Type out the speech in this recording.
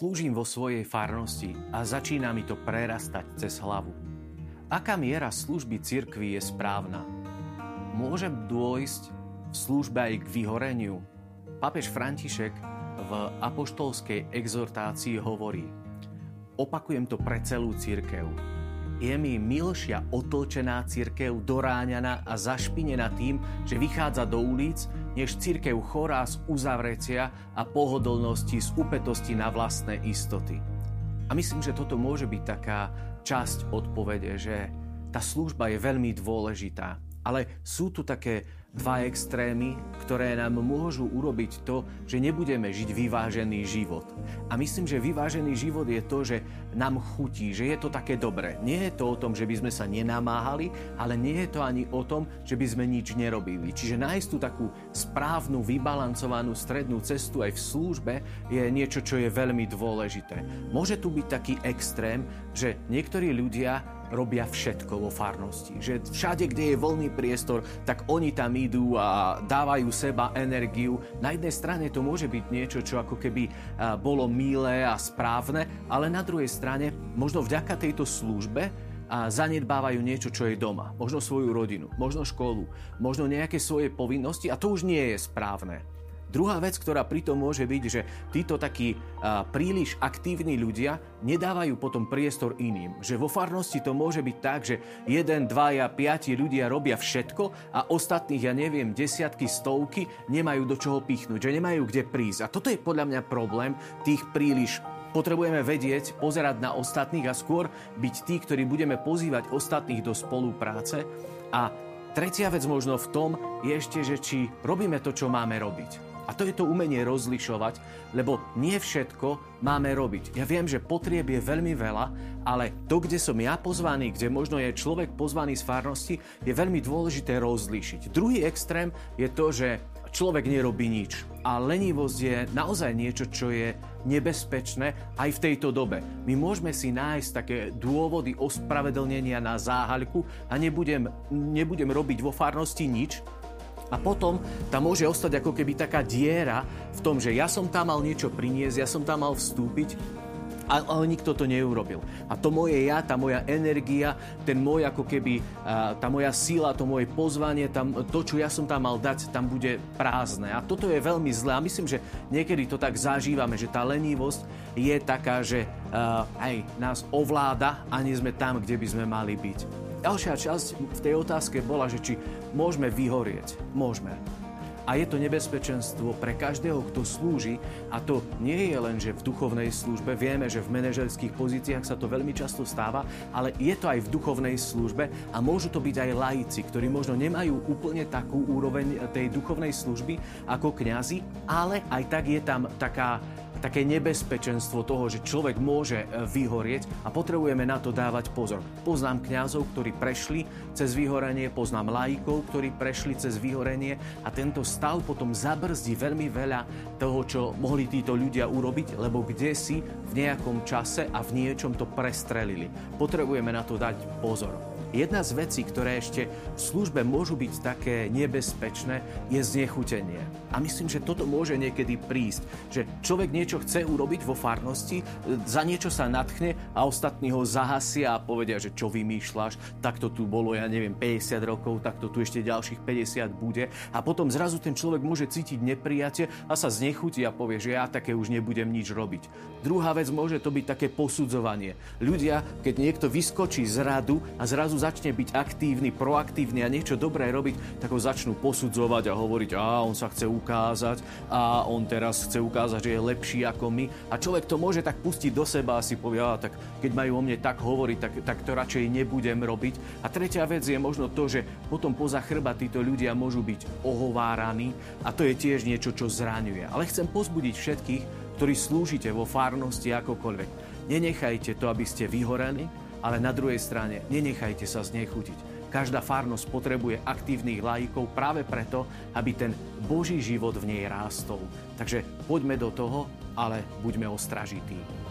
Slúžim vo svojej farnosti a začína mi to prerastať cez hlavu. Aká miera služby cirkvi je správna? Môže dôjsť v službe aj k vyhoreniu? Papež František v apoštolskej exhortácii hovorí Opakujem to pre celú církev je mi milšia otlčená církev doráňaná a zašpinená tým, že vychádza do ulic, než církev chorá z uzavrecia a pohodlnosti z upetosti na vlastné istoty. A myslím, že toto môže byť taká časť odpovede, že tá služba je veľmi dôležitá. Ale sú tu také dva extrémy, ktoré nám môžu urobiť to, že nebudeme žiť vyvážený život. A myslím, že vyvážený život je to, že nám chutí, že je to také dobré. Nie je to o tom, že by sme sa nenamáhali, ale nie je to ani o tom, že by sme nič nerobili. Čiže nájsť tú takú správnu, vybalancovanú strednú cestu aj v službe je niečo, čo je veľmi dôležité. Môže tu byť taký extrém, že niektorí ľudia robia všetko vo farnosti. Že všade, kde je voľný priestor, tak oni tam idú a dávajú seba energiu. Na jednej strane to môže byť niečo, čo ako keby bolo milé a správne, ale na druhej strane možno vďaka tejto službe a zanedbávajú niečo, čo je doma. Možno svoju rodinu, možno školu, možno nejaké svoje povinnosti a to už nie je správne. Druhá vec, ktorá pritom môže byť, že títo takí príliš aktívni ľudia nedávajú potom priestor iným. Že vo farnosti to môže byť tak, že jeden, dvaja, piati ľudia robia všetko a ostatných, ja neviem, desiatky, stovky nemajú do čoho pichnúť, že nemajú kde prísť. A toto je podľa mňa problém tých príliš Potrebujeme vedieť, pozerať na ostatných a skôr byť tí, ktorí budeme pozývať ostatných do spolupráce. A tretia vec možno v tom je ešte, že či robíme to, čo máme robiť. A to je to umenie rozlišovať, lebo nie všetko máme robiť. Ja viem, že potrieb je veľmi veľa, ale to, kde som ja pozvaný, kde možno je človek pozvaný z farnosti, je veľmi dôležité rozlíšiť. Druhý extrém je to, že človek nerobí nič. A lenivosť je naozaj niečo, čo je nebezpečné aj v tejto dobe. My môžeme si nájsť také dôvody ospravedlnenia na záhaľku a nebudem, nebudem robiť vo farnosti nič, a potom tam môže ostať ako keby taká diera v tom, že ja som tam mal niečo priniesť, ja som tam mal vstúpiť, ale nikto to neurobil. A to moje ja, tá moja energia, ten môj ako keby, tá moja síla, to moje pozvanie, tam, to, čo ja som tam mal dať, tam bude prázdne. A toto je veľmi zlé. A myslím, že niekedy to tak zažívame, že tá lenivosť je taká, že aj nás ovláda a nie sme tam, kde by sme mali byť. Ďalšia časť v tej otázke bola, že či môžeme vyhorieť. Môžeme. A je to nebezpečenstvo pre každého, kto slúži. A to nie je len, že v duchovnej službe. Vieme, že v manažerských pozíciách sa to veľmi často stáva, ale je to aj v duchovnej službe a môžu to byť aj laici, ktorí možno nemajú úplne takú úroveň tej duchovnej služby ako kňazi, ale aj tak je tam taká také nebezpečenstvo toho, že človek môže e, vyhorieť a potrebujeme na to dávať pozor. Poznám kňazov, ktorí prešli cez vyhorenie, poznám laikov, ktorí prešli cez vyhorenie a tento stav potom zabrzdí veľmi veľa toho, čo mohli títo ľudia urobiť, lebo kde si v nejakom čase a v niečom to prestrelili. Potrebujeme na to dať pozor. Jedna z vecí, ktoré ešte v službe môžu byť také nebezpečné, je znechutenie. A myslím, že toto môže niekedy prísť. Že človek niečo chce urobiť vo farnosti, za niečo sa natchne a ostatní ho zahasia a povedia, že čo vymýšľaš, tak to tu bolo, ja neviem, 50 rokov, tak to tu ešte ďalších 50 bude. A potom zrazu ten človek môže cítiť neprijatie a sa znechutí a povie, že ja také už nebudem nič robiť. Druhá vec môže to byť také posudzovanie. Ľudia, keď niekto vyskočí z radu a zrazu začne byť aktívny, proaktívny a niečo dobré robiť, tak ho začnú posudzovať a hovoriť, a on sa chce ukázať a on teraz chce ukázať, že je lepší ako my. A človek to môže tak pustiť do seba a si povie, a tak keď majú o mne tak hovoriť, tak, tak to radšej nebudem robiť. A tretia vec je možno to, že potom poza chrba títo ľudia môžu byť ohováraní a to je tiež niečo, čo zraňuje. Ale chcem pozbudiť všetkých, ktorí slúžite vo farnosti akokoľvek. Nenechajte to, aby ste vyhoreli, ale na druhej strane nenechajte sa znechutiť. Každá farnosť potrebuje aktívnych laikov práve preto, aby ten Boží život v nej rástol. Takže poďme do toho, ale buďme ostražití.